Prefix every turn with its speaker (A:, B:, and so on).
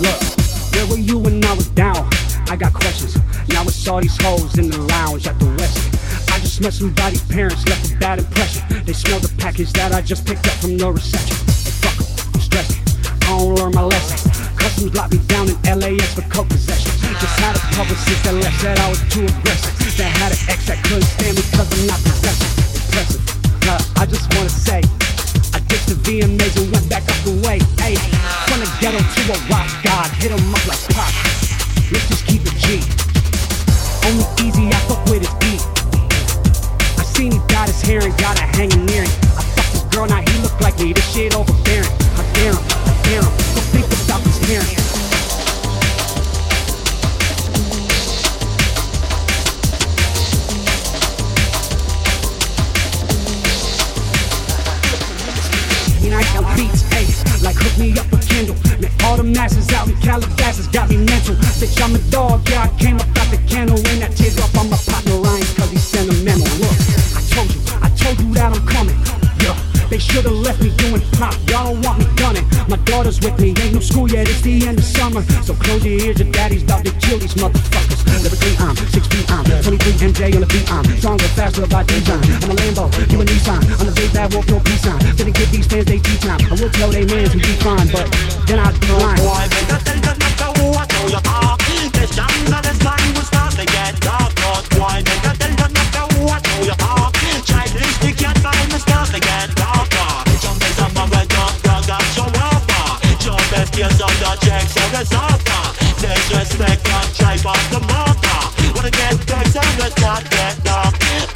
A: Look, where were you when I was down? I got questions. Now it's all these hoes in the lounge at the West. I just met somebody's parents, left a bad impression. They smelled the package that I just picked up from the reception. Hey, fuck I'm stressing. I don't learn my lesson. Customs locked me down in LAX for coke possession. Just had a publicist that left said I was too aggressive. That had an ex that couldn't stand me cause I'm not possessive. Impressive. Nah, I just wanna say, I ditched the VMAs the to a rock god, hit 'em up like pop. Let's just keep it G. Only easy I fuck with his beat. I seen he got his hair and got a hanging near him. I fucked his girl, now he look like me. This shit overbearing. I dare him, I dare him. Don't think about his parents. And I count beats, ayy, like hook me up a candle. Man, all the masses out in Calabasas got me mental. Bitch, I'm a dog, yeah, I came up out the kennel. And that teardrop on my partner Ryan, cause he's sentimental. Look, I told you, I told you that I'm coming. Yeah, they should've left me doing pop. Y'all don't want me gunning. My daughter's with me, ain't no school yet, it's the end of summer. So close your ears, your daddy's about to kill these motherfuckers. Lyrically, I'm six feet, I'm 23 MJ on the beat, I'm stronger, faster by design. I'm a Lambo, you a Nissan. I'm the big bad wolf, no peace sign. Didn't give these fans they tea time. I will tell they mans and be fine, but then I'd be lying.
B: is over. Take your stick up, drive off the marker. Wanna get dirty, let's not get knocked.